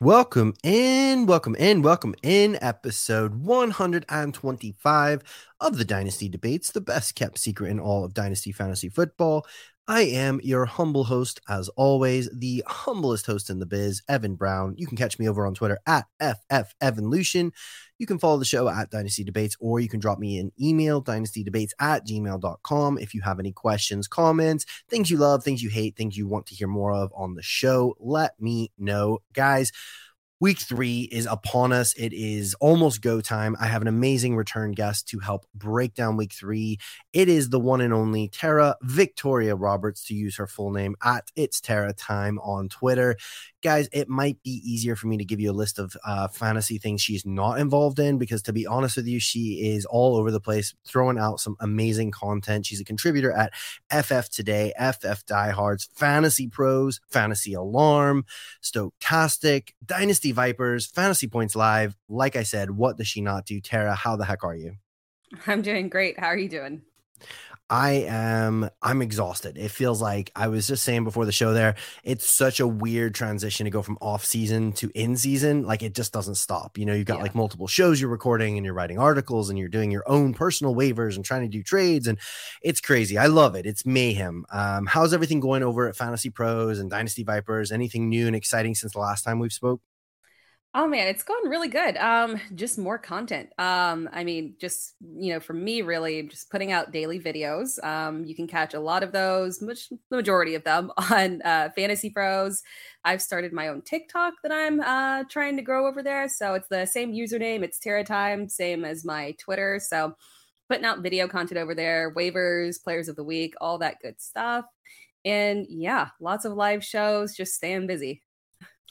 Welcome in, welcome in, welcome in, episode 125 of the Dynasty Debates, the best kept secret in all of Dynasty Fantasy Football. I am your humble host, as always, the humblest host in the biz, Evan Brown. You can catch me over on Twitter at FFEvanLucian. You can follow the show at Dynasty Debates, or you can drop me an email, dynastydebates at gmail.com. If you have any questions, comments, things you love, things you hate, things you want to hear more of on the show, let me know. Guys, Week three is upon us. It is almost go time. I have an amazing return guest to help break down week three. It is the one and only Tara Victoria Roberts, to use her full name at It's Tara Time on Twitter guys, it might be easier for me to give you a list of uh, fantasy things she's not involved in because, to be honest with you, she is all over the place, throwing out some amazing content. She's a contributor at FF Today, FF Diehards, Fantasy Pros, Fantasy Alarm, Stokastic, Dynasty Vipers, Fantasy Points Live. Like I said, what does she not do? Tara, how the heck are you? I'm doing great. How are you doing? I am I'm exhausted. It feels like I was just saying before the show there, it's such a weird transition to go from off season to in season. Like it just doesn't stop. You know, you've got yeah. like multiple shows you're recording and you're writing articles and you're doing your own personal waivers and trying to do trades and it's crazy. I love it. It's mayhem. Um, how's everything going over at Fantasy Pros and Dynasty Vipers? Anything new and exciting since the last time we've spoke? Oh man, it's going really good. Um, just more content. Um, I mean, just you know, for me, really, just putting out daily videos. Um, you can catch a lot of those, much the majority of them on uh, Fantasy Pros. I've started my own TikTok that I'm uh, trying to grow over there. So it's the same username. It's Tara Time, same as my Twitter. So putting out video content over there, waivers, players of the week, all that good stuff. And yeah, lots of live shows. Just staying busy.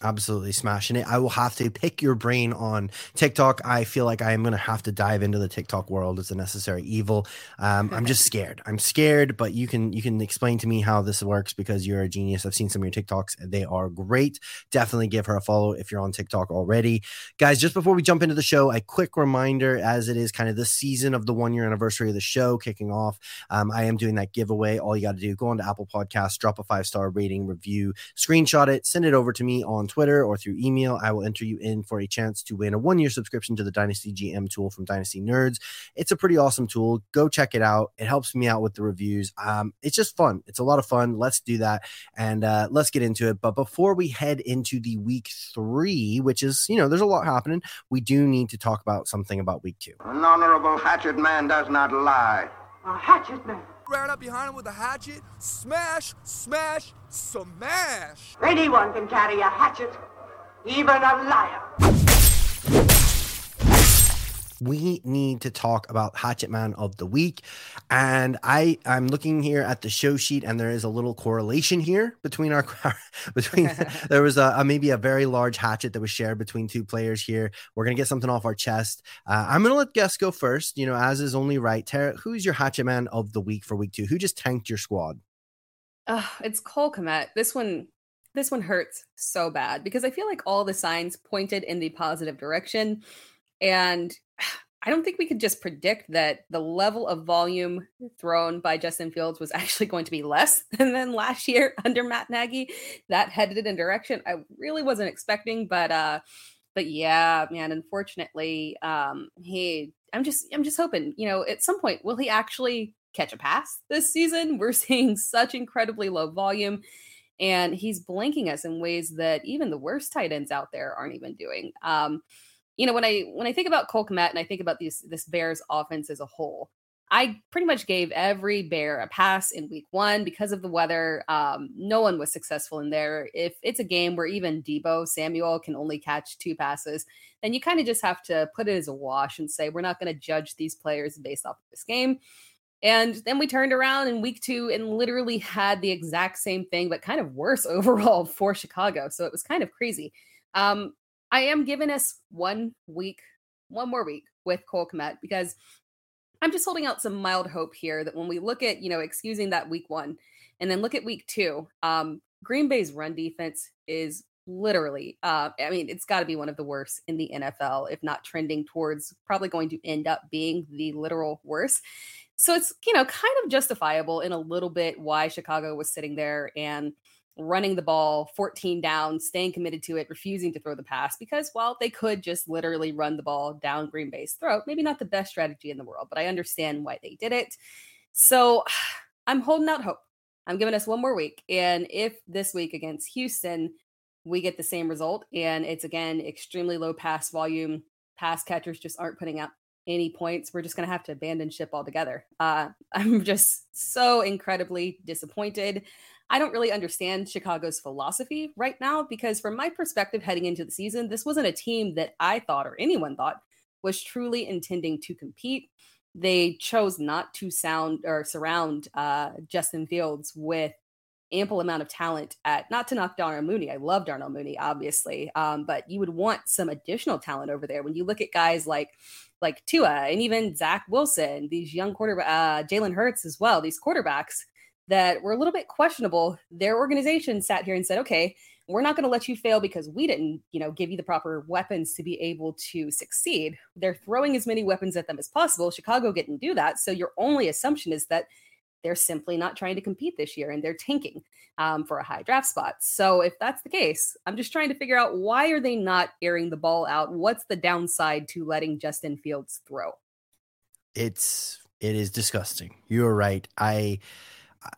Absolutely smashing it. I will have to pick your brain on TikTok. I feel like I am going to have to dive into the TikTok world as a necessary evil. Um, I'm just scared. I'm scared, but you can you can explain to me how this works because you're a genius. I've seen some of your TikToks; they are great. Definitely give her a follow if you're on TikTok already, guys. Just before we jump into the show, a quick reminder: as it is kind of the season of the one year anniversary of the show kicking off, um, I am doing that giveaway. All you got to do go on to Apple Podcasts, drop a five star rating, review, screenshot it, send it over to me on Twitter or through email, I will enter you in for a chance to win a one year subscription to the Dynasty GM tool from Dynasty Nerds. It's a pretty awesome tool. Go check it out. It helps me out with the reviews. Um, it's just fun. It's a lot of fun. Let's do that and uh, let's get into it. But before we head into the week three, which is, you know, there's a lot happening, we do need to talk about something about week two. An honorable hatchet man does not lie. A hatchet man? Ran up behind him with a hatchet. Smash, smash, smash. Anyone can carry a hatchet, even a liar we need to talk about Hatchet Man of the Week. And I I'm looking here at the show sheet, and there is a little correlation here between our between there was a, a, maybe a very large hatchet that was shared between two players here. We're gonna get something off our chest. Uh, I'm gonna let guests go first. You know, as is only right. Tara, who's your Hatchet Man of the Week for week two? Who just tanked your squad? Uh, it's Cole Kmet. This one this one hurts so bad because I feel like all the signs pointed in the positive direction. And I don't think we could just predict that the level of volume thrown by Justin Fields was actually going to be less than, than last year under Matt Nagy. That headed in direction I really wasn't expecting, but uh but yeah, man, unfortunately, um he I'm just I'm just hoping, you know, at some point will he actually catch a pass this season? We're seeing such incredibly low volume and he's blinking us in ways that even the worst tight ends out there aren't even doing. Um you know, when I when I think about Cole Kmet and I think about these this Bears offense as a whole, I pretty much gave every bear a pass in week one because of the weather. Um, no one was successful in there. If it's a game where even Deebo Samuel can only catch two passes, then you kind of just have to put it as a wash and say, we're not going to judge these players based off of this game. And then we turned around in week two and literally had the exact same thing, but kind of worse overall for Chicago. So it was kind of crazy. Um, I am giving us one week, one more week with Cole Kmet because I'm just holding out some mild hope here that when we look at, you know, excusing that week one and then look at week two, um, Green Bay's run defense is literally, uh, I mean, it's got to be one of the worst in the NFL, if not trending towards probably going to end up being the literal worst. So it's, you know, kind of justifiable in a little bit why Chicago was sitting there and running the ball 14 down, staying committed to it, refusing to throw the pass because, well, they could just literally run the ball down Green Bay's throat. Maybe not the best strategy in the world, but I understand why they did it. So I'm holding out hope. I'm giving us one more week. And if this week against Houston, we get the same result and it's again extremely low pass volume, pass catchers just aren't putting up any points, we're just going to have to abandon ship altogether. Uh, I'm just so incredibly disappointed. I don't really understand Chicago's philosophy right now because, from my perspective, heading into the season, this wasn't a team that I thought or anyone thought was truly intending to compete. They chose not to sound or surround uh, Justin Fields with ample amount of talent at not to knock Darnell Mooney. I love Darnell Mooney, obviously, um, but you would want some additional talent over there when you look at guys like like Tua and even Zach Wilson, these young quarterback, uh, Jalen Hurts as well, these quarterbacks that were a little bit questionable. Their organization sat here and said, okay, we're not going to let you fail because we didn't, you know, give you the proper weapons to be able to succeed. They're throwing as many weapons at them as possible. Chicago didn't do that. So your only assumption is that they're simply not trying to compete this year and they're tanking um, for a high draft spot. So if that's the case, I'm just trying to figure out why are they not airing the ball out? What's the downside to letting Justin Fields throw? It's it is disgusting. You are right. I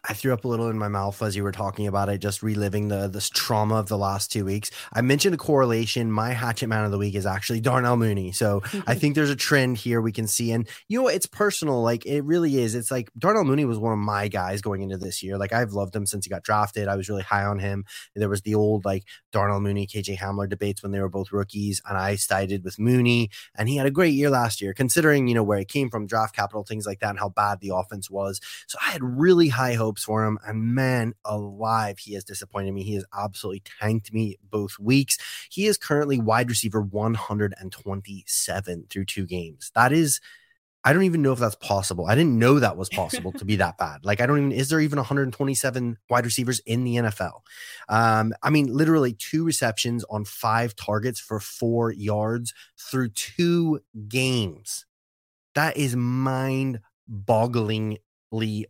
I threw up a little in my mouth as you were talking about it, just reliving the this trauma of the last two weeks. I mentioned a correlation. My hatchet man of the week is actually Darnell Mooney. So I mm-hmm. think there's a trend here we can see. And you know, it's personal. Like it really is. It's like Darnell Mooney was one of my guys going into this year. Like I've loved him since he got drafted. I was really high on him. There was the old like Darnell Mooney, KJ Hamler debates when they were both rookies, and I sided with Mooney. And he had a great year last year, considering you know where he came from, draft capital, things like that, and how bad the offense was. So I had really high hopes for him. And man, alive, he has disappointed me. He has absolutely tanked me both weeks. He is currently wide receiver 127 through two games. That is. I don't even know if that's possible. I didn't know that was possible to be that bad. Like, I don't even, is there even 127 wide receivers in the NFL? Um, I mean, literally two receptions on five targets for four yards through two games. That is mind boggling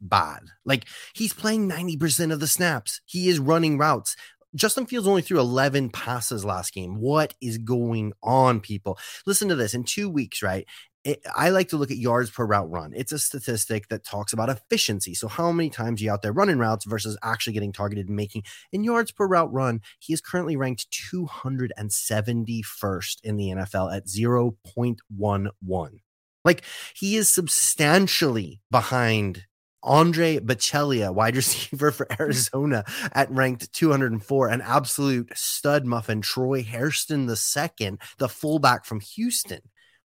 bad. Like he's playing 90% of the snaps. He is running routes. Justin Fields only threw 11 passes last game. What is going on, people? Listen to this. In two weeks, right? It, I like to look at yards per route run. It's a statistic that talks about efficiency. So, how many times you out there running routes versus actually getting targeted and making in yards per route run? He is currently ranked 271st in the NFL at 0.11. Like he is substantially behind Andre Baccellia, wide receiver for Arizona, at ranked 204, an absolute stud muffin. Troy Hairston II, the fullback from Houston,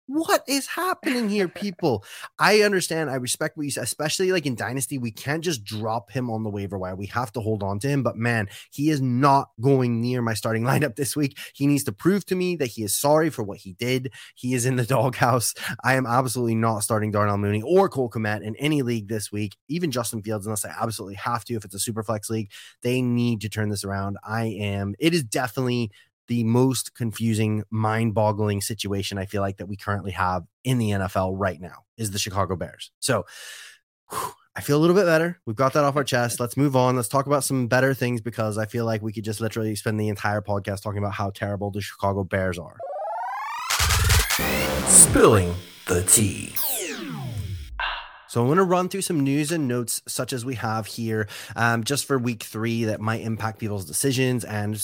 what is happening here, people? I understand. I respect what you said, especially like in Dynasty. We can't just drop him on the waiver wire. We have to hold on to him. But man, he is not going near my starting lineup this week. He needs to prove to me that he is sorry for what he did. He is in the doghouse. I am absolutely not starting Darnell Mooney or Cole Kmet in any league this week, even Justin Fields, unless I absolutely have to. If it's a super flex league, they need to turn this around. I am, it is definitely the most confusing, mind boggling situation I feel like that we currently have in the NFL right now is the Chicago Bears. So whew, I feel a little bit better. We've got that off our chest. Let's move on. Let's talk about some better things because I feel like we could just literally spend the entire podcast talking about how terrible the Chicago Bears are. Spilling the tea. So I'm going to run through some news and notes such as we have here, um, just for week three that might impact people's decisions, and,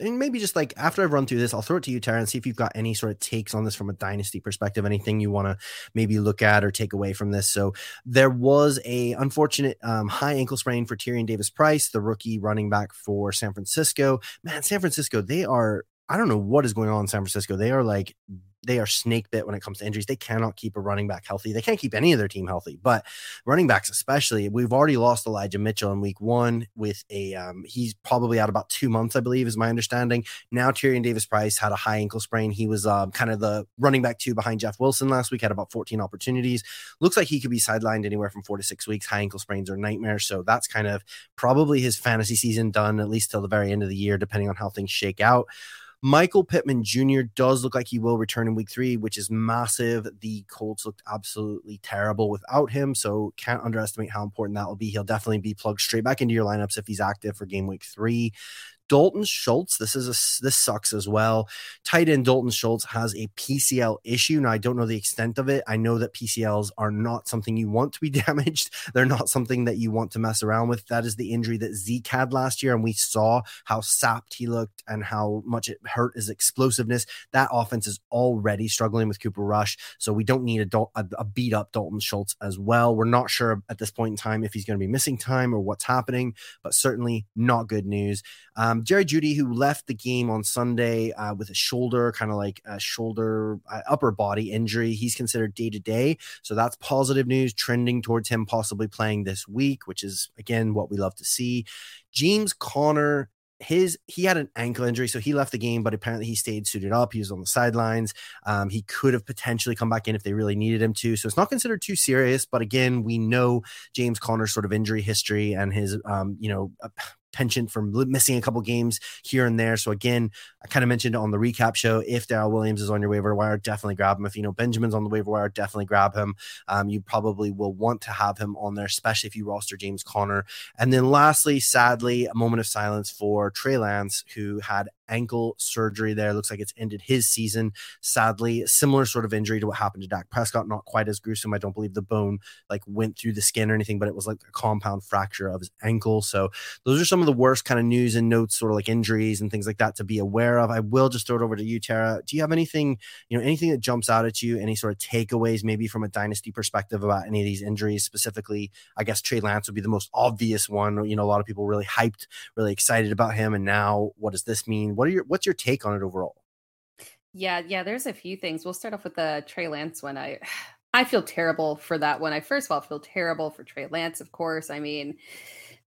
and maybe just like after I've run through this, I'll throw it to you, Tara, and see if you've got any sort of takes on this from a dynasty perspective, anything you want to maybe look at or take away from this. So there was a unfortunate um, high ankle sprain for Tyrion Davis Price, the rookie running back for San Francisco. Man, San Francisco, they are I don't know what is going on in San Francisco. They are like they are snake bit when it comes to injuries. They cannot keep a running back healthy. They can't keep any of their team healthy, but running backs especially. We've already lost Elijah Mitchell in week one with a um, he's probably out about two months, I believe, is my understanding. Now Tyrion Davis Price had a high ankle sprain. He was um, kind of the running back two behind Jeff Wilson last week. Had about 14 opportunities. Looks like he could be sidelined anywhere from four to six weeks. High ankle sprains are nightmares. So that's kind of probably his fantasy season done at least till the very end of the year, depending on how things shake out. Michael Pittman Jr. does look like he will return in week three, which is massive. The Colts looked absolutely terrible without him, so can't underestimate how important that will be. He'll definitely be plugged straight back into your lineups if he's active for game week three. Dalton Schultz, this is a this sucks as well. Tight end Dalton Schultz has a PCL issue. Now I don't know the extent of it. I know that PCLs are not something you want to be damaged. They're not something that you want to mess around with. That is the injury that Zeke had last year, and we saw how sapped he looked and how much it hurt his explosiveness. That offense is already struggling with Cooper Rush, so we don't need a, a, a beat up Dalton Schultz as well. We're not sure at this point in time if he's going to be missing time or what's happening, but certainly not good news. Um, Jerry Jeudy, who left the game on Sunday uh, with a shoulder, kind of like a shoulder, uh, upper body injury, he's considered day to day. So that's positive news, trending towards him possibly playing this week, which is, again, what we love to see. James Conner his he had an ankle injury, so he left the game, but apparently he stayed suited up. He was on the sidelines. Um, he could have potentially come back in if they really needed him to. So it's not considered too serious. But again, we know James Conner's sort of injury history and his um, you know penchant from missing a couple games here and there. So again, I kind of mentioned on the recap show, if Darrel Williams is on your waiver wire, definitely grab him. If Eno Benjamin's on the waiver wire, definitely grab him. Um, you probably will want to have him on there, especially if you roster James Conner. And then lastly, sadly, a moment of silence for Trey Lance, who had ankle surgery there. Looks like it's ended his season. Sadly, similar sort of injury to what happened to Dak Prescott. Not quite as gruesome. I don't believe the bone like went through the skin or anything, but it was like a compound fracture of his ankle. So those are some of the worst kind of news and notes, sort of like injuries and things like that to be aware of. I will just throw it over to you, Tara. Do you have anything, you know, anything that jumps out at you? Any sort of takeaways, maybe from a dynasty perspective about any of these injuries? Specifically, I guess Trey Lance would be the most obvious one. You know, a lot of people really hyped, really excited about him, and now what does this mean? What are your what's your take on it overall? Yeah, yeah, there's a few things. We'll start off with the Trey Lance one. I I feel terrible for that one. I first of all feel terrible for Trey Lance, of course. I mean,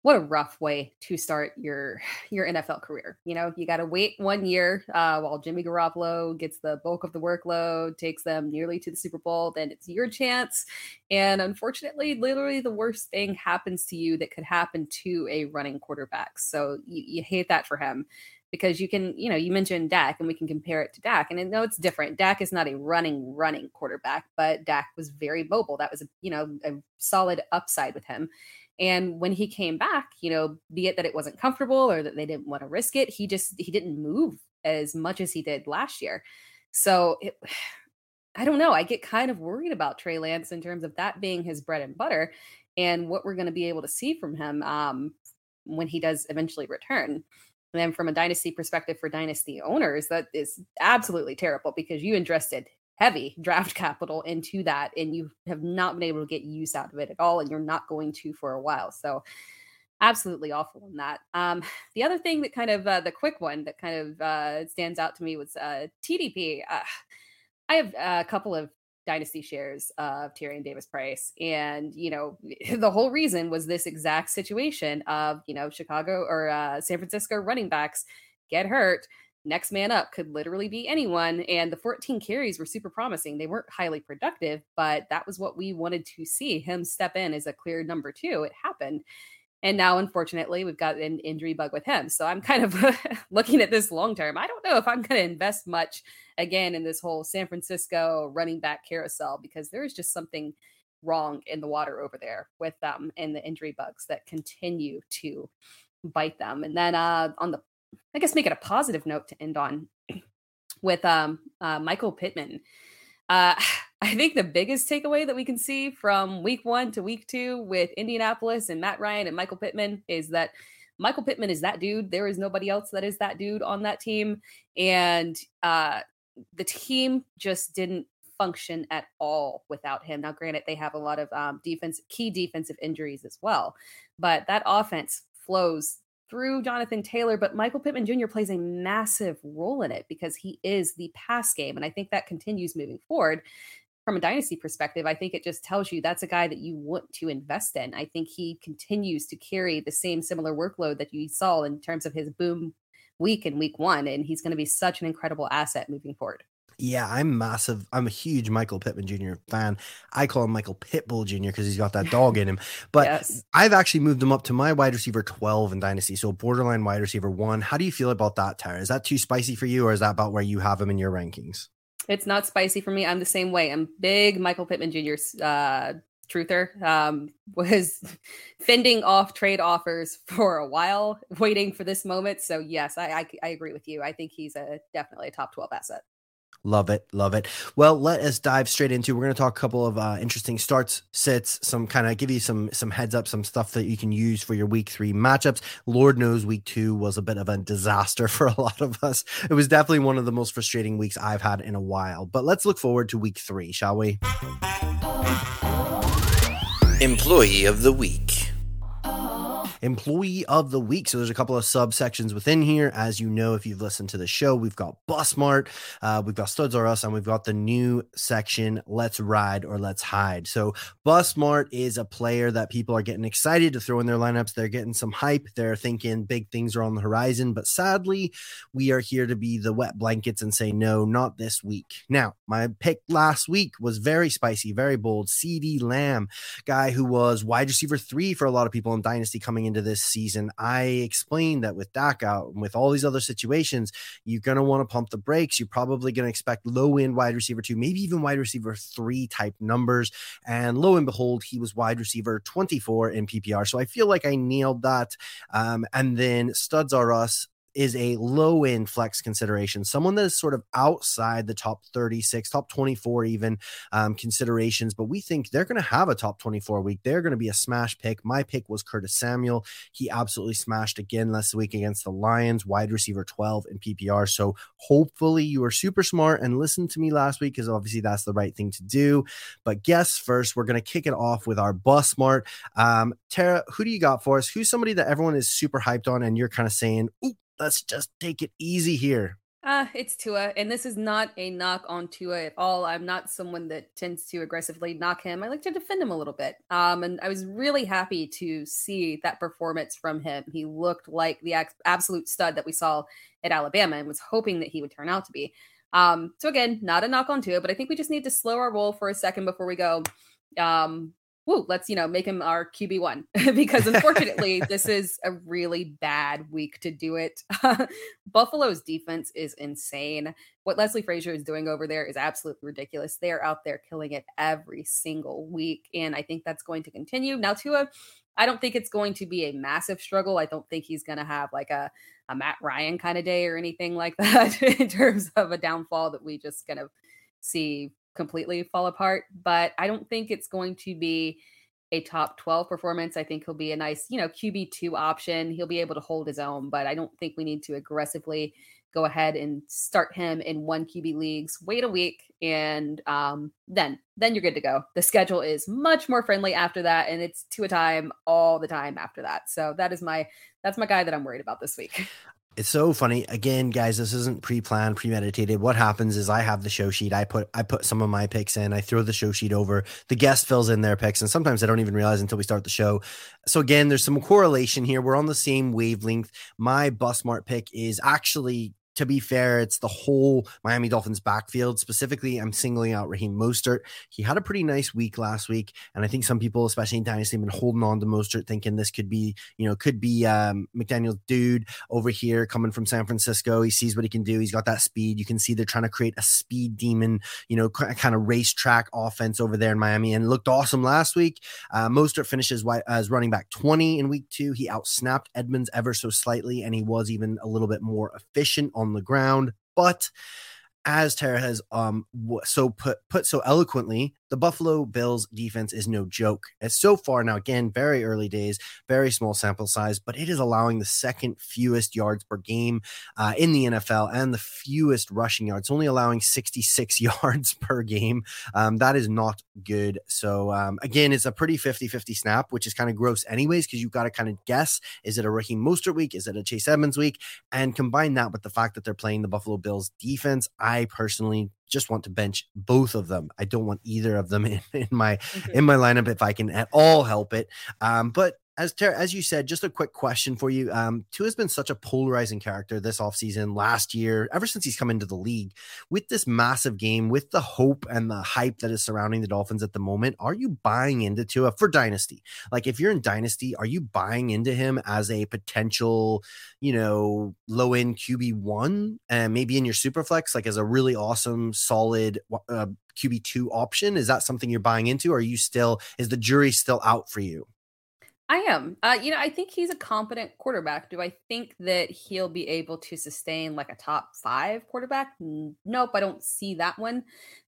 what a rough way to start your your NFL career. You know, you got to wait one year uh, while Jimmy Garoppolo gets the bulk of the workload, takes them nearly to the Super Bowl. Then it's your chance, and unfortunately, literally the worst thing happens to you that could happen to a running quarterback. So you, you hate that for him because you can, you know, you mentioned Dak and we can compare it to Dak. And I know it's different. Dak is not a running, running quarterback, but Dak was very mobile. That was, a, you know, a solid upside with him. And when he came back, you know, be it that it wasn't comfortable or that they didn't want to risk it, he just he didn't move as much as he did last year. So it, I don't know. I get kind of worried about Trey Lance in terms of that being his bread and butter and what we're going to be able to see from him um, when he does eventually return. And then from a dynasty perspective for dynasty owners, that is absolutely terrible because you invested heavy draft capital into that and you have not been able to get use out of it at all and you're not going to for a while. So absolutely awful in that. Um, the other thing that kind of uh, the quick one that kind of uh, stands out to me was uh, TDP. Uh, I have a couple of dynasty shares of Tyrion Davis Price. And, you know, the whole reason was this exact situation of, you know, Chicago or uh, San Francisco running backs get hurt. Next man up could literally be anyone. And the 14 carries were super promising. They weren't highly productive, but that was what we wanted to see him step in as a clear number two. It happened. And now, unfortunately, we've got an injury bug with him. So I'm kind of looking at this long term. I don't know if I'm going to invest much again in this whole San Francisco running back carousel because there is just something wrong in the water over there with them and the injury bugs that continue to bite them. And then uh, on the, I guess, make it a positive note to end on with um, uh, Michael Pittman. Uh, I think the biggest takeaway that we can see from week one to week two with Indianapolis and Matt Ryan and Michael Pittman is that Michael Pittman is that dude. There is nobody else that is that dude on that team. And uh, the team just didn't function at all without him. Now, granted, they have a lot of um, defense, key defensive injuries as well, but that offense flows through Jonathan Taylor, but Michael Pittman Jr. plays a massive role in it because he is the pass game. And I think that continues moving forward from a dynasty perspective. I think it just tells you that's a guy that you want to invest in. I think he continues to carry the same similar workload that you saw in terms of his boom week in week one. And he's going to be such an incredible asset moving forward. Yeah, I'm massive. I'm a huge Michael Pittman Jr. fan. I call him Michael Pitbull Jr. because he's got that dog in him. But yes. I've actually moved him up to my wide receiver 12 in Dynasty. So borderline wide receiver one. How do you feel about that, Tara? Is that too spicy for you, or is that about where you have him in your rankings? It's not spicy for me. I'm the same way. I'm big Michael Pittman Jr.'s uh, truther um, was fending off trade offers for a while waiting for this moment so yes I, I, I agree with you i think he's a definitely a top 12 asset Love it. Love it. Well, let us dive straight into. We're going to talk a couple of uh, interesting starts, sits, some kind of give you some some heads up, some stuff that you can use for your week three matchups. Lord knows week two was a bit of a disaster for a lot of us. It was definitely one of the most frustrating weeks I've had in a while. But let's look forward to week three, shall we? Employee of the week employee of the week. So there's a couple of subsections within here. As you know, if you've listened to the show, we've got Bus Mart, uh, we've got Studs R Us, and we've got the new section, Let's Ride or Let's Hide. So Bus Mart is a player that people are getting excited to throw in their lineups. They're getting some hype. They're thinking big things are on the horizon. But sadly, we are here to be the wet blankets and say, no, not this week. Now, my pick last week was very spicy, very bold. CeeDee Lamb, guy who was wide receiver three for a lot of people in Dynasty coming into this season, I explained that with Dak out and with all these other situations, you're going to want to pump the brakes. You're probably going to expect low end wide receiver two, maybe even wide receiver three type numbers. And lo and behold, he was wide receiver 24 in PPR. So I feel like I nailed that. Um, and then Studs are Us is a low end flex consideration, someone that is sort of outside the top 36, top 24, even um, considerations. But we think they're going to have a top 24 week. They're going to be a smash pick. My pick was Curtis Samuel. He absolutely smashed again last week against the Lions, wide receiver 12 in PPR. So hopefully you are super smart and listened to me last week because obviously that's the right thing to do. But guess first, we're going to kick it off with our bus smart. Um, Tara, who do you got for us? Who's somebody that everyone is super hyped on and you're kind of saying, ooh, let's just take it easy here. Uh, it's Tua, and this is not a knock on Tua at all. I'm not someone that tends to aggressively knock him. I like to defend him a little bit. Um, and I was really happy to see that performance from him. He looked like the absolute stud that we saw at Alabama, and was hoping that he would turn out to be. Um, so again, not a knock on Tua, but I think we just need to slow our roll for a second before we go. Um, woo, let's, you know, make him our QB1 because unfortunately, this is a really bad week to do it. Buffalo's defense is insane. What Leslie Frazier is doing over there is absolutely ridiculous. They're out there killing it every single week. And I think that's going to continue. Now, Tua, I don't think it's going to be a massive struggle. I don't think he's going to have like a, a Matt Ryan kind of day or anything like that in terms of a downfall that we just kind of see completely fall apart. But I don't think it's going to be a top 12 performance. I think he'll be a nice, you know, QB2 option. He'll be able to hold his own, but I don't think we need to aggressively go ahead and start him in one QB leagues. Wait a week and um, then then you're good to go. The schedule is much more friendly after that and it's Tua time all the time after that. So that is my that's my guy that I'm worried about this week. it's so funny. Again guys this isn't pre-planned premeditated. What happens is i have the show sheet. I put i put some of my picks in. I throw the show sheet over. The guest fills in their picks and sometimes i don't even realize until we start the show. So again there's some correlation here. We're on the same wavelength. My bus smart pick is actually to be fair, it's the whole Miami Dolphins backfield. Specifically, I'm singling out Raheem Mostert. He had a pretty nice week last week, and I think some people, especially in Dynasty, have been holding on to Mostert, thinking this could be, you know, could be um, McDaniel's dude over here coming from San Francisco. He sees what he can do. He's got that speed. You can see they're trying to create a speed demon, you know, kind of racetrack offense over there in Miami, and looked awesome last week. Uh, Mostert finishes as running back 20 in week two. He outsnapped Edmonds ever so slightly, and he was even a little bit more efficient on on the ground. But as Tara has um so put put so eloquently, the Buffalo Bills defense is no joke. As so far now, again, very early days, very small sample size, but it is allowing the second fewest yards per game uh, in the NFL and the fewest rushing yards, only allowing 66 yards per game. Um, that is not good. So, um, again, it's a pretty 50 50 snap, which is kind of gross, anyways, because you've got to kind of guess is it a Raheem Mostert week? Is it a Chase Edmonds week? And combine that with the fact that they're playing the Buffalo Bills defense. I personally just want to bench both of them. I don't want either of them in, in my mm-hmm. in my lineup if I can at all help it. Um, but as Ter- as you said, just a quick question for you. Um, Tua has been such a polarizing character this offseason, last year, ever since he's come into the league. With this massive game, with the hope and the hype that is surrounding the Dolphins at the moment, are you buying into Tua for Dynasty? Like, if you're in Dynasty, are you buying into him as a potential, you know, low end QB one, and maybe in your Superflex, like as a really awesome, solid uh, QB two option? Is that something you're buying into? Or are you still is the jury still out for you? I am. Uh, you know, I think he's a competent quarterback. Do I think that he'll be able to sustain like a top five quarterback? Nope, I don't see that one.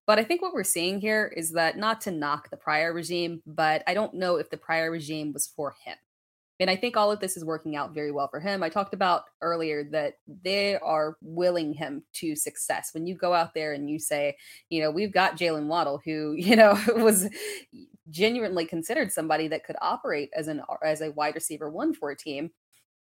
But I think what we're seeing here is that not to knock the prior regime, but I don't know if the prior regime was for him. And I think all of this is working out very well for him. I talked about earlier that they are willing him to success. When you go out there and you say, you know, we've got Jaylen Waddle, who, you know, was genuinely considered somebody that could operate as an as a wide receiver one for a team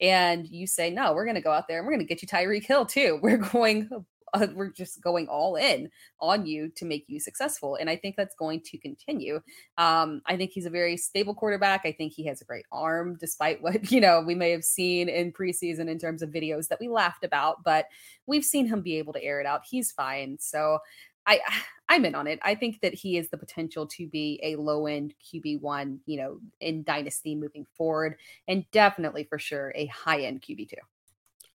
and you say no we're going to go out there and we're going to get you Tyreek Hill too we're going uh, we're just going all in on you to make you successful. And I think that's going to continue. Um, I think he's a very stable quarterback. I think he has a great arm, despite what, you know, we may have seen in preseason in terms of videos that we laughed about, but we've seen him be able to air it out. He's fine. So I I'm in on it. I think that he is the potential to be a low end QB one, you know, in dynasty moving forward, and definitely for sure a high end QB two.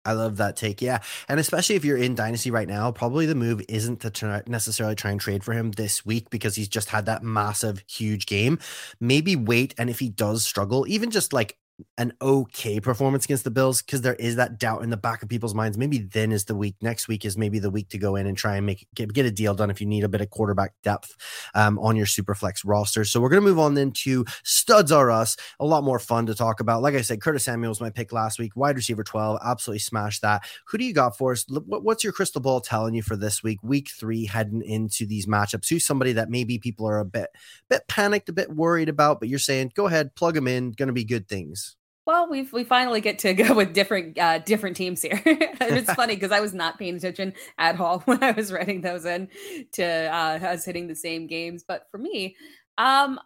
I love that take. Yeah. And especially if you're in Dynasty right now, probably the move isn't to necessarily try and trade for him this week because he's just had that massive, huge game. Maybe wait. And if he does struggle, even just like an okay performance against the Bills because there is that doubt in the back of people's minds. Maybe then is the week. Next week is maybe the week to go in and try and make get, get a deal done if you need a bit of quarterback depth um, on your super flex roster. So we're gonna move on then to studs are us. A lot more fun to talk about. Like I said, Curtis Samuel was my pick last week. Wide receiver twelve, absolutely smashed that. Who do you got for us? What's your crystal ball telling you for this week, week three, heading into these matchups? Who's somebody that maybe people are a bit bit panicked, a bit worried about, but you're saying go ahead, plug them in, going to be good things. Well, we we finally get to go with different uh, different teams here. it's funny because I was not paying attention at all when I was writing those in to uh, us hitting the same games. But for me, um,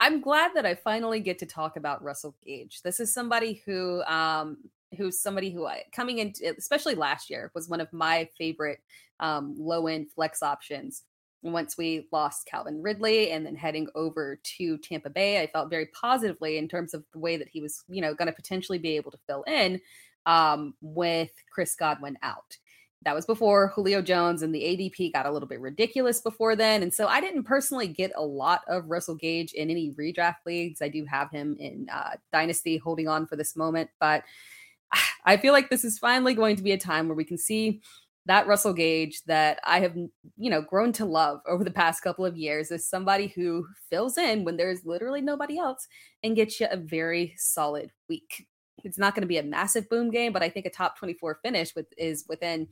I'm glad that I finally get to talk about Russell Gage. This is somebody who um, who's somebody who I coming in, especially last year, was one of my favorite um, low end flex options once we lost Calvin Ridley and then heading over to Tampa Bay, I felt very positively in terms of the way that he was, you know, going to potentially be able to fill in um, with Chris Godwin out. That was before Julio Jones and the ADP got a little bit ridiculous before then. And so I didn't personally get a lot of Russell Gage in any redraft leagues. I do have him in uh, Dynasty holding on for this moment, but I feel like this is finally going to be a time where we can see that Russell Gage that I have, you know, grown to love over the past couple of years is somebody who fills in when there's literally nobody else and gets you a very solid week. It's not going to be a massive boom game, but I think a top 24 finish with is within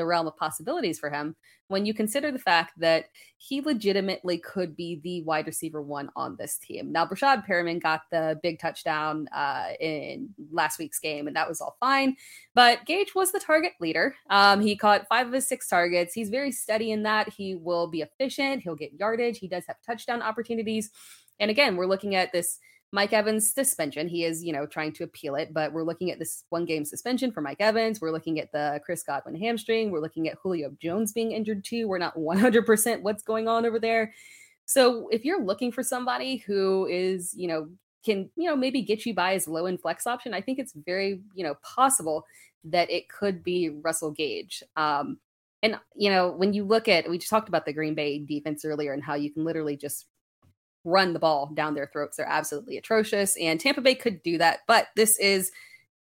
the realm of possibilities for him when you consider the fact that he legitimately could be the wide receiver one on this team. Now, Breshad Perriman got the big touchdown uh, in last week's game, and that was all fine. But Gage was the target leader. Um, he caught five of his six targets. He's very steady in that. He will be efficient. He'll get yardage. He does have touchdown opportunities. And again, we're looking at this Mike Evans suspension. He is, you know, trying to appeal it, but we're looking at this one game suspension for Mike Evans. We're looking at the Chris Godwin hamstring. We're looking at Julio Jones being injured too. We're not 100% what's going on over there. So if you're looking for somebody who is, you know, can, you know, maybe get you by as low in flex option, I think it's very, you know, possible that it could be Russell Gage. Um, and you know, when you look at, we just talked about the Green Bay defense earlier and how you can literally just run the ball down their throats. They're absolutely atrocious. And Tampa Bay could do that. But this is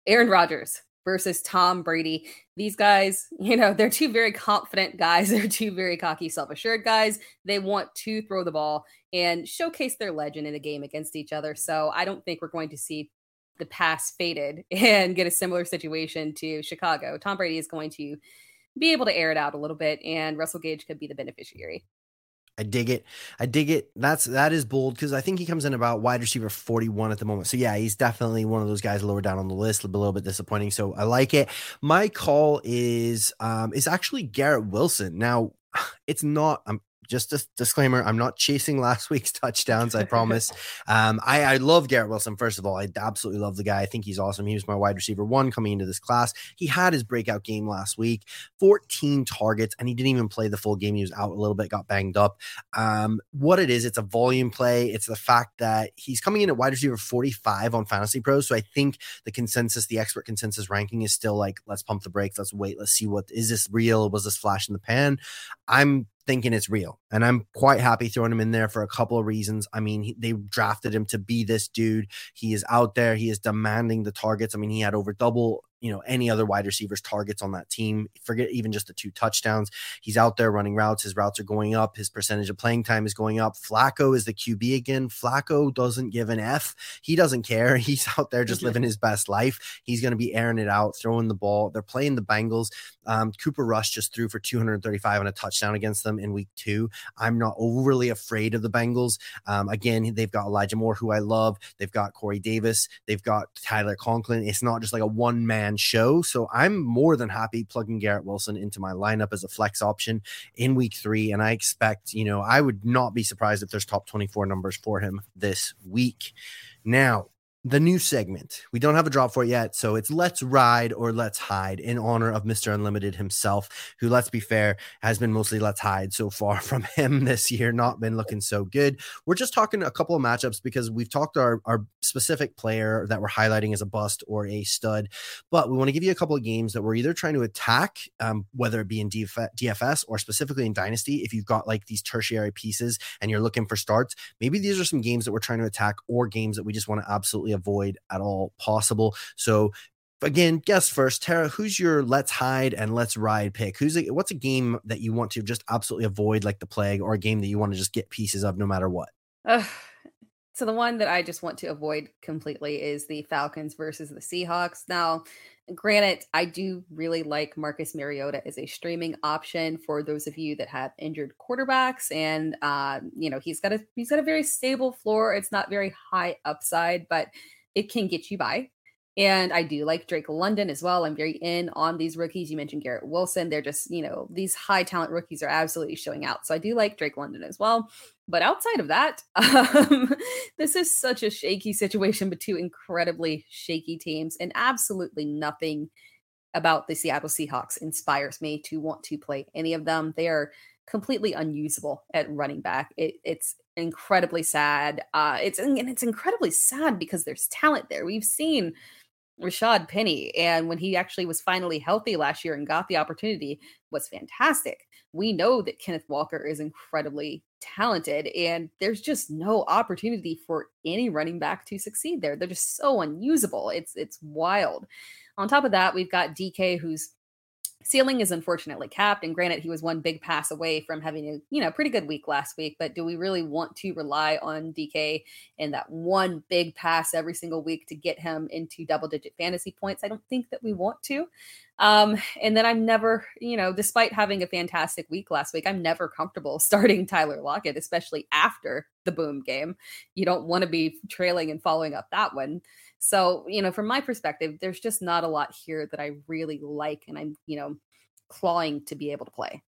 Aaron Rodgers. versus Tom Brady. These guys, you know, they're two very confident guys. They're two very cocky, self assured guys. They want to throw the ball and showcase their legend in a game against each other. So I don't think we're going to see the pass faded and get a similar situation to Chicago. Tom Brady is going to be able to air it out a little bit, and Russell Gage could be the beneficiary. I dig it. I dig it. That's that is bold because I think he comes in about wide receiver 41 at the moment. So yeah, he's definitely one of those guys lower down on the list, a little bit disappointing. So I like it. My call is um is actually Garrett Wilson. Now it's not I'm just a disclaimer i'm not chasing last week's touchdowns i promise. Um, I, I love garrett wilson first of all. I absolutely love the guy. I think he's awesome. He was my wide receiver one coming into this class. He had his breakout game last week 14 targets and he didn't even play the full game. He was out a little bit got banged up. Um, what it is it's a volume play. It's the fact that he's coming in at wide receiver 45 on fantasy pros so i think the consensus the expert consensus ranking is still like let's pump the brakes. Let's wait. Let's see what is this real? Was this flash in the pan? I'm thinking it's real. And I'm quite happy throwing him in there for a couple of reasons. I mean, he, they drafted him to be this dude. He is out there. He is demanding the targets. I mean, he had over double you know any other wide receivers targets on that team. Forget even just the two touchdowns. He's out there running routes. His routes are going up. His percentage of playing time is going up. Flacco is the qb again. Flacco doesn't give an f. He doesn't care. He's out there just living his best life. He's going to be airing it out throwing the ball. They're playing the bengals. Um, cooper rush just threw for 235 and a touchdown against them in week two. I'm not overly afraid of the bengals. Um, again they've got elijah moore who i love. They've got corey davis. They've got tyler conklin. It's not just like a one man show. So I'm more than happy plugging Garrett Wilson into my lineup as a flex option in week three. And I expect, you know, I would not be surprised if there's top 24 numbers for him this week. Now, the new segment. We don't have a drop for it yet, so it's Let's Ride or Let's Hide in honor of Mr. Unlimited himself, who, let's be fair, has been mostly Let's Hide so far from him this year, not been looking so good. We're just talking a couple of matchups because we've talked our, our specific player that we're highlighting as a bust or a stud, but we want to give you a couple of games that we're either trying to attack, um, whether it be in DFS or specifically in Dynasty. If you've got like these tertiary pieces and you're looking for starts, maybe these are some games that we're trying to attack or games that we just want to absolutely avoid at all possible. So again, guess first, Tara, who's your let's hide and let's ride pick? Who's a, what's a game that you want to just absolutely avoid like the plague, or a game that you want to just get pieces of no matter what? So the one that I just want to avoid completely is the Falcons versus the Seahawks. Now, granted, I do really like Marcus Mariota as a streaming option for those of you that have injured quarterbacks, and uh, you know he's got a he's got a very stable floor. It's not very high upside, but it can get you by. And I do like Drake London as well. I'm very in on these rookies. You mentioned Garrett Wilson. They're just, you know, these high talent rookies are absolutely showing out. So I do like Drake London as well. But outside of that, um, this is such a shaky situation with two incredibly shaky teams, and absolutely nothing about the Seattle Seahawks inspires me to want to play any of them. They are completely unusable at running back. It, it's incredibly sad. Uh, it's and it's incredibly sad because there's talent there. We've seen Rashad Penny, and when he actually was finally healthy last year and got the opportunity, was fantastic. We know that Kenneth Walker is incredibly talented, and there's just no opportunity for any running back to succeed there. They're just so unusable. It's it's wild. On top of that, we've got DK, who's ceiling is unfortunately capped and granted he was one big pass away from having a you know pretty good week last week but do we really want to rely on dk and that one big pass every single week to get him into double digit fantasy points? I don't think that we want to. Um and then i'm never you know despite having a fantastic week last week i'm never comfortable starting tyler lockett especially after the boom game. You don't want to be trailing and following up that one so, you know, from my perspective, there's just not a lot here that I really like and I'm, you know, clawing to be able to play.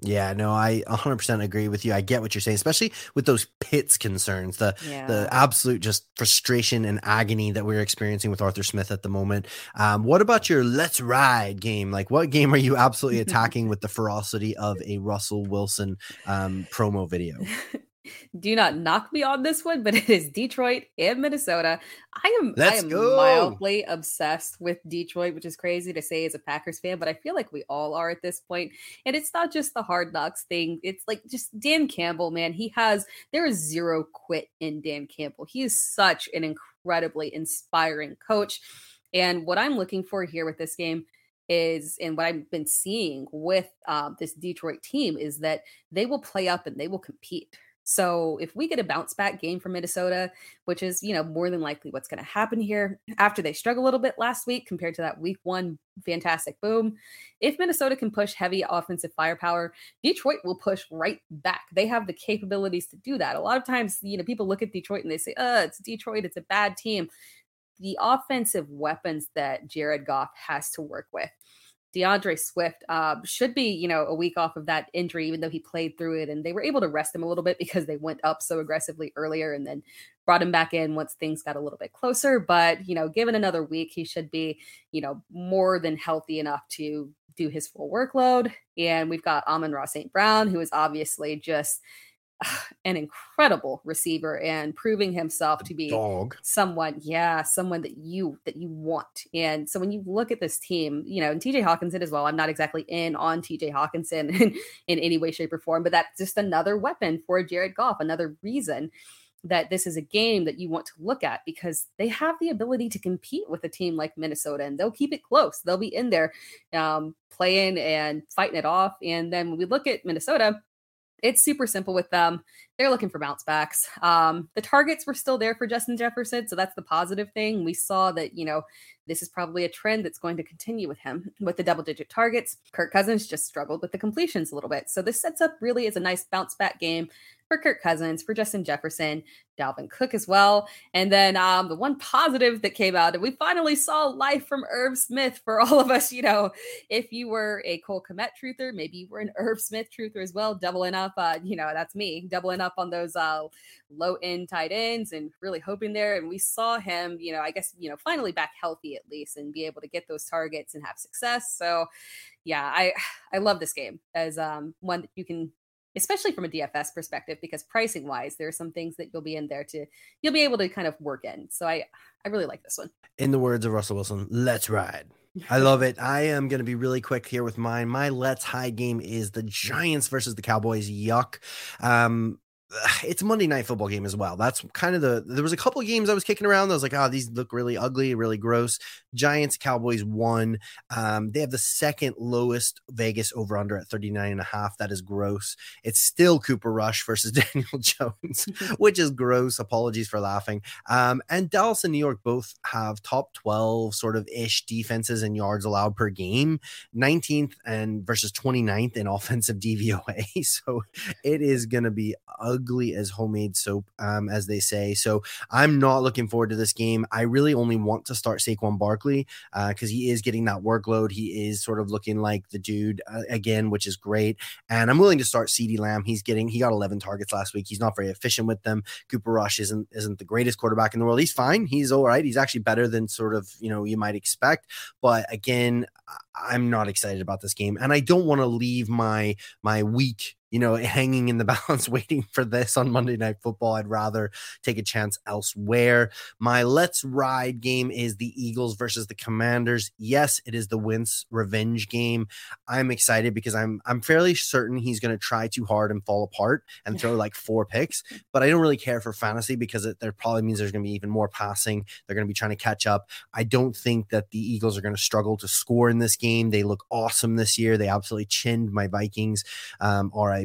Yeah, no, I 100% agree with you. I get what you're saying, especially with those Pitts concerns, the yeah. the absolute just frustration and agony that we're experiencing with Arthur Smith at the moment. Um, what about your Let's Ride game? Like, what game are you absolutely attacking with the ferocity of a Russell Wilson um, promo video? do not knock me on this one, but it is Detroit and Minnesota. I am Let's I am go. mildly obsessed with Detroit, which is crazy to say as a Packers fan, but I feel like we all are at this point. And it's not just the hard knocks thing. It's like just Dan Campbell, man. He has there is zero quit in Dan Campbell. He is such an incredibly inspiring coach. And what I'm looking for here with this game is, and what I've been seeing with um, this Detroit team is that they will play up and they will compete. So if we get a bounce back game from Minnesota, which is, you know, more than likely what's going to happen here after they struggle a little bit last week compared to that week one fantastic boom, if Minnesota can push heavy offensive firepower, Detroit will push right back. They have the capabilities to do that. A lot of times, you know, people look at Detroit and they say, uh, it's Detroit, it's a bad team. The offensive weapons that Jared Goff has to work with D'Andre Swift uh, should be, you know, a week off of that injury, even though he played through it. And they were able to rest him a little bit because they went up so aggressively earlier and then brought him back in once things got a little bit closer. But, you know, given another week, he should be, you know, more than healthy enough to do his full workload. And we've got Amon-Ra St. Brown, who is obviously just an incredible receiver and proving himself to be Dog. someone yeah someone that you that you want and so when you look at this team you know and tj Hockenson as well i'm not exactly in on tj Hockenson in, in any way shape or form but that's just another weapon for jared goff another reason that this is a game that you want to look at because they have the ability to compete with a team like Minnesota and they'll keep it close. They'll be in there um, playing and fighting it off. And then when we look at Minnesota, it's super simple with them. They're looking for bounce backs. Um, the targets were still there for Justin Jefferson, so that's the positive thing. We saw that, you know, this is probably a trend that's going to continue with him with the double digit targets. Kirk Cousins just struggled with the completions a little bit. So this sets up really as a nice bounce back game for Kirk Cousins, for Justin Jefferson, Dalvin Cook as well. And then um, the one positive that came out, and we finally saw life from Irv Smith for all of us. You know, if you were a Cole Kmet truther, maybe you were an Irv Smith truther as well, doubling up. Uh, you know, that's me doubling on those uh, low end tight ends and really hoping there. And we saw him, you know, I guess, you know, finally back healthy at least and be able to get those targets and have success. So, yeah, I I love this game as um, one that you can especially from a DFS perspective, because pricing wise, there are some things that you'll be in there to you'll be able to kind of work in. So I I really like this one. In the words of Russell Wilson, let's ride. I love it. I am going to be really quick here with mine. My let's hide game is the Giants versus the Cowboys. Yuck. Um, it's Monday night football game as well. That's kind of the there was a couple of games I was kicking around. I was like, oh, these look really ugly, really gross. Giants, Cowboys won. Um, they have the second lowest Vegas over under at 39 and a half. That is gross. It's still Cooper Rush versus Daniel Jones, which is gross. Apologies for laughing. Um, and Dallas and New York both have top 12 sort of ish defenses and yards allowed per game, 19th and versus 29th in offensive DVOA. So it is going to be ugly ugly as homemade soap, um, as they say. So I'm not looking forward to this game. I really only want to start Saquon Barkley because uh, he is getting that workload. He is sort of looking like the dude uh, again, which is great. And I'm willing to start CeeDee Lamb. He's getting he got 11 targets last week. He's not very efficient with them. Cooper Rush isn't isn't the greatest quarterback in the world. He's fine. He's all right. He's actually better than sort of you know you might expect. But again, I'm not excited about this game, and I don't want to leave my my week you know, hanging in the balance, waiting for this on Monday Night Football. I'd rather take a chance elsewhere. My let's ride game is the Eagles versus the Commanders. Yes, it is the Wentz revenge game. I'm excited because I'm I'm fairly certain he's going to try too hard and fall apart and throw like four picks. But I don't really care for fantasy because it there probably means there's going to be even more passing. They're going to be trying to catch up. I don't think that the Eagles are going to struggle to score in this game. They look awesome this year. They absolutely chinned my Vikings. Um, all right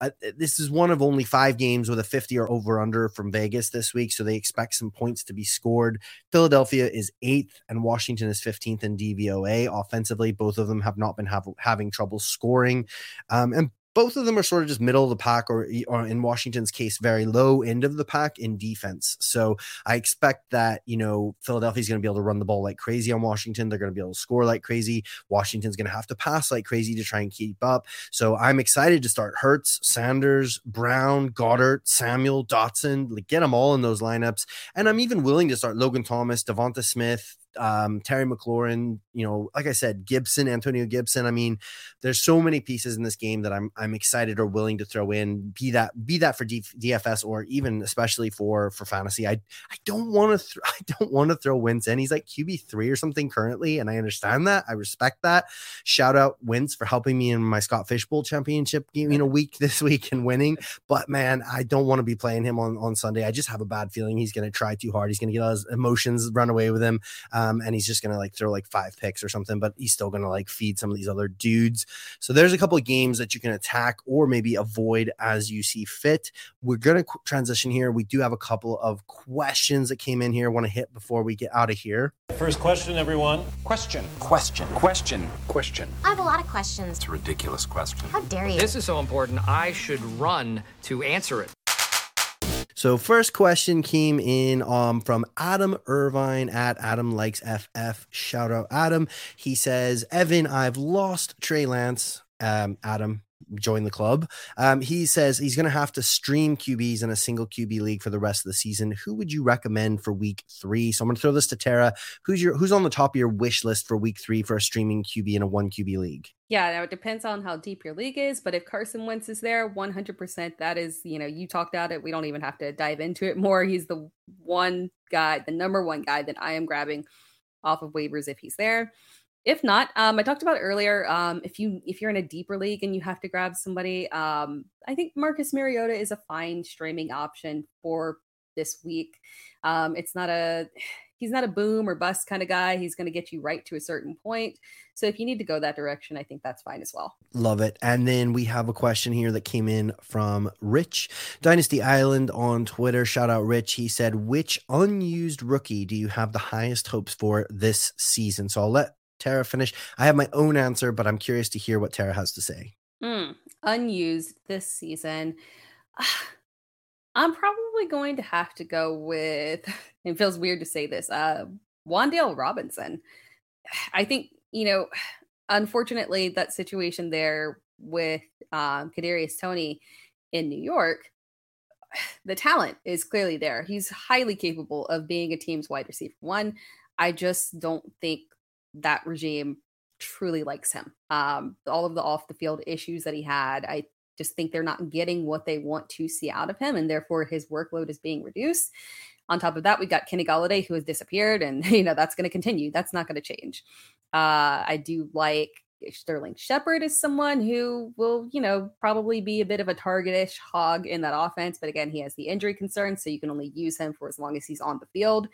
Uh, this is one of only five games with a 50 or over under from Vegas this week, so they expect some points to be scored. Philadelphia is eighth, and Washington is 15th in DVOA. Offensively, both of them have not been have, having trouble scoring. Um, and both of them are sort of just middle of the pack, or, or in Washington's case, very low end of the pack in defense. So I expect that, you know, Philadelphia's going to be able to run the ball like crazy on Washington. They're going to be able to score like crazy. Washington's going to have to pass like crazy to try and keep up. So I'm excited to start Hurts, Sanders, Brown, Goedert, Samuel, Dotson, like get them all in those lineups. And I'm even willing to start Logan Thomas, Devonta Smith, um, Terry McLaurin, you know, like I said, Gibson, Antonio Gibson. I mean, there's so many pieces in this game that I'm I'm excited or willing to throw in. Be that be that for D- DFS or even especially for for fantasy. I I don't want to th- I don't want to throw Wentz in. He's like QB three or something currently, and I understand that. I respect that. Shout out Wentz for helping me in my Scott Fishbowl Championship game, you know, week this week and winning. But man, I don't want to be playing him on on Sunday. I just have a bad feeling he's going to try too hard. He's going to get all his emotions run away with him. Um, um, and he's just gonna like throw like five picks or something, but he's still gonna like feed some of these other dudes. So there's a couple of games that you can attack or maybe avoid as you see fit. We're gonna qu- transition here. We do have a couple of questions that came in here. Want to hit before we get out of here. First question, everyone. Question. Question. Question. Question. I have a lot of questions. It's a ridiculous question. How dare you? This is so important, I should run to answer it. So first question came in um, from Adam Irvine at Adam Likes FF. Shout out Adam. He says, Evan, I've lost Trey Lance. Um, Adam, join the club. Um, he says he's going to have to stream QBs in a single QB league for the rest of the season. Who would you recommend for week three? So I'm going to throw this to Tara. Who's your who's on the top of your wish list for week three for a streaming QB in a one QB league? Yeah, now it depends on how deep your league is, but if Carson Wentz is there, 100%, that is, you know, you talked about it. We don't even have to dive into it more. He's the one guy, the number one guy that I am grabbing off of waivers if he's there. If not, um, I talked about earlier. Um, if you if you're in a deeper league and you have to grab somebody, um, I think Marcus Mariota is a fine streaming option for this week. Um, it's not a he's not a boom or bust kind of guy. He's going to get you right to a certain point. So if you need to go that direction, I think that's fine as well. Love it. And then we have a question here that came in from Rich Dynasty Island on Twitter. Shout out Rich. He said, "Which unused rookie do you have the highest hopes for this season?" So I'll let Tara finish. I have my own answer, but I'm curious to hear what Tara has to say. Mm, unused this season. I'm probably going to have to go with. It feels weird to say this. Uh, Wan'Dale Robinson. I think you know. Unfortunately, that situation there with um, Kadarius Toney in New York, the talent is clearly there. He's highly capable of being a team's wide receiver one. I just don't think that regime truly likes him. Um, all of the off the field issues that he had, I just think they're not getting what they want to see out of him, and therefore his workload is being reduced. On top of that, we've got Kenny Golladay who has disappeared, and you know that's going to continue. That's not going to change. Uh, I do like Sterling Shepard is someone who will, you know, probably be a bit of a targetish hog in that offense, but again, he has the injury concern, so you can only use him for as long as he's on the field.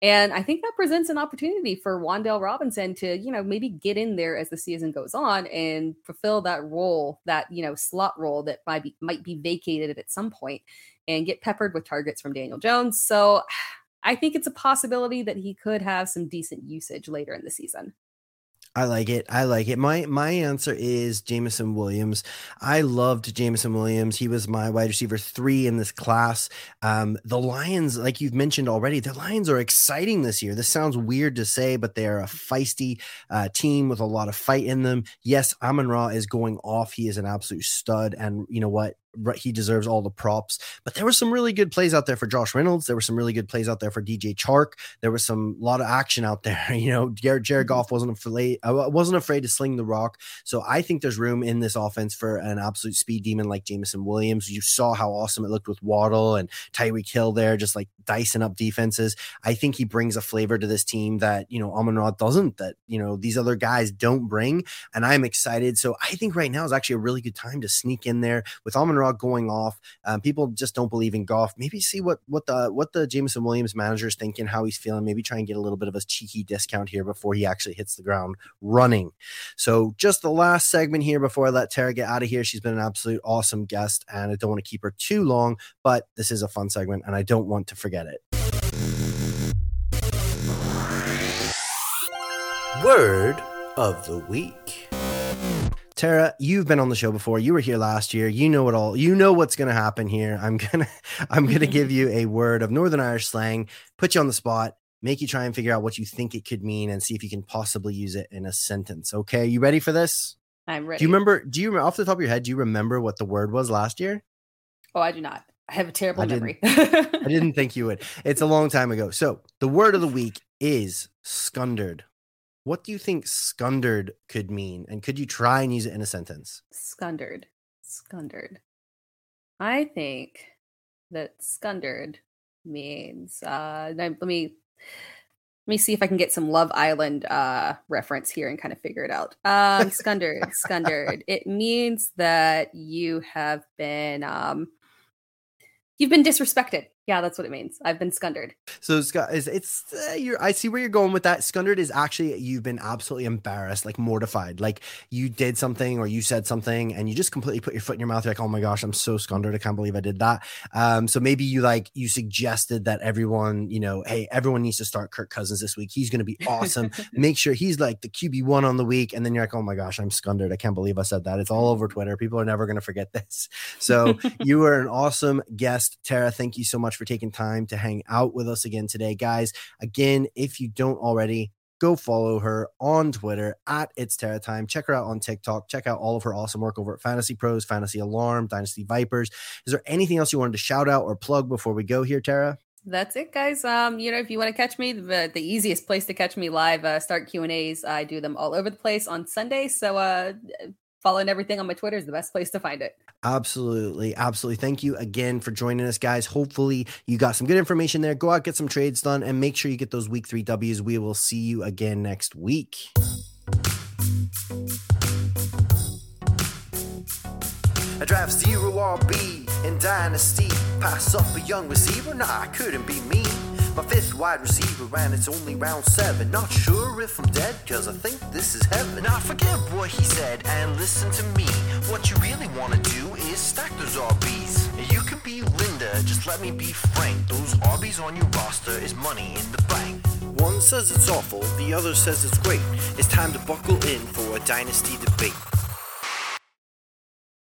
And I think that presents an opportunity for Wan'Dale Robinson to, you know, maybe get in there as the season goes on and fulfill that role, that, you know, slot role that might be might be vacated at some point and get peppered with targets from Daniel Jones. So I think it's a possibility that he could have some decent usage later in the season. I like it. I like it. My my answer is Jameson Williams. I loved Jameson Williams. He was my wide receiver three in this class. Um, the Lions, like you've mentioned already, the Lions are exciting this year. This sounds weird to say, but they are a feisty uh, team with a lot of fight in them. Yes, Amon Ra is going off. He is an absolute stud, and you know what? He deserves all the props. But there were some really good plays out there for Josh Reynolds. There were some really good plays out there for DJ Chark. There was some lot of action out there. You know, Jared, Jared Mm-hmm. Goff wasn't afraid. I wasn't afraid to sling the rock. So I think there's room in this offense for an absolute speed demon like Jameson Williams. You saw how awesome it looked with Waddle and Tyreek Hill there, just like dicing up defenses. I think he brings a flavor to this team that you know Amon Ra doesn't. That you know these other guys don't bring. And I'm excited. So I think right now is actually a really good time to sneak in there with Amon Ra going off. Um, people just don't believe in Goff. Maybe see what what the what the Jameson Williams manager is thinking, how he's feeling. Maybe try and get a little bit of a cheeky discount here before he actually hits the ground running. So just the last segment here before I let Tara get out of here. She's been an absolute awesome guest, and I don't want to keep her too long, but this is a fun segment, and I don't want to forget it. Word of the week. Tara, you've been on the show before. You were here last year. You know it all. You know what's going to happen here. I'm going to I'm going to give you a word of Northern Irish slang, put you on the spot, make you try and figure out what you think it could mean and see if you can possibly use it in a sentence. Okay? You ready for this? I'm ready. Do you remember do you off the top of your head, do you remember what the word was last year? Oh, I do not. I have a terrible I memory. I didn't think you would. It's a long time ago. So, the word of the week is scundered. What do you think scundered could mean? And could you try and use it in a sentence? Scundered. Scundered. I think that scundered means uh let me let me see if I can get some Love Island uh reference here and kind of figure it out. Um scundered, scundered. It means that you have been um you've been disrespected Yeah, that's what it means. I've been scundered. So Scott is it's uh, you're I see where you're going with that. Scundered is actually you've been absolutely embarrassed, like mortified. Like you did something or you said something and you just completely put your foot in your mouth. You're like, oh my gosh, I'm so scundered. I can't believe I did that. Um, so maybe you like you suggested that everyone, you know, hey, everyone needs to start Kirk Cousins this week. He's gonna be awesome. Make sure he's like the QB one on the week, and then you're like, oh my gosh, I'm scundered. I can't believe I said that. It's all over Twitter. People are never gonna forget this. So you were an awesome guest, Tara. Thank you so much for taking time to hang out with us again today, guys. Again, if you don't already, go follow her on Twitter at It's Tara Time. Check her out on TikTok. Check out all of her awesome work over at Fantasy Pros, Fantasy Alarm, Dynasty Vipers. Is there anything else you wanted to shout out or plug before we go here, Tara? That's it, guys. Um, you know, if you want to catch me, the, the easiest place to catch me live, uh, start Q and A's. I do them all over the place on Sunday. So, uh, following everything on my Twitter is the best place to find it. Absolutely. Absolutely. Thank you again for joining us, guys. Hopefully, you got some good information there. Go out, get some trades done, and make sure you get those week three W's. We will see you again next week. I draft zero RB in Dynasty. Pass up a young receiver? Nah, I couldn't be me. My fifth wide receiver, ran it's only round seven. Not sure if I'm dead, cause I think this is heaven. Now forget what he said and listen to me. What you really wanna do is stack those RBs. You can be Linda, just let me be frank. Those RBs on your roster is money in the bank. One says it's awful, the other says it's great. It's time to buckle in for a dynasty debate.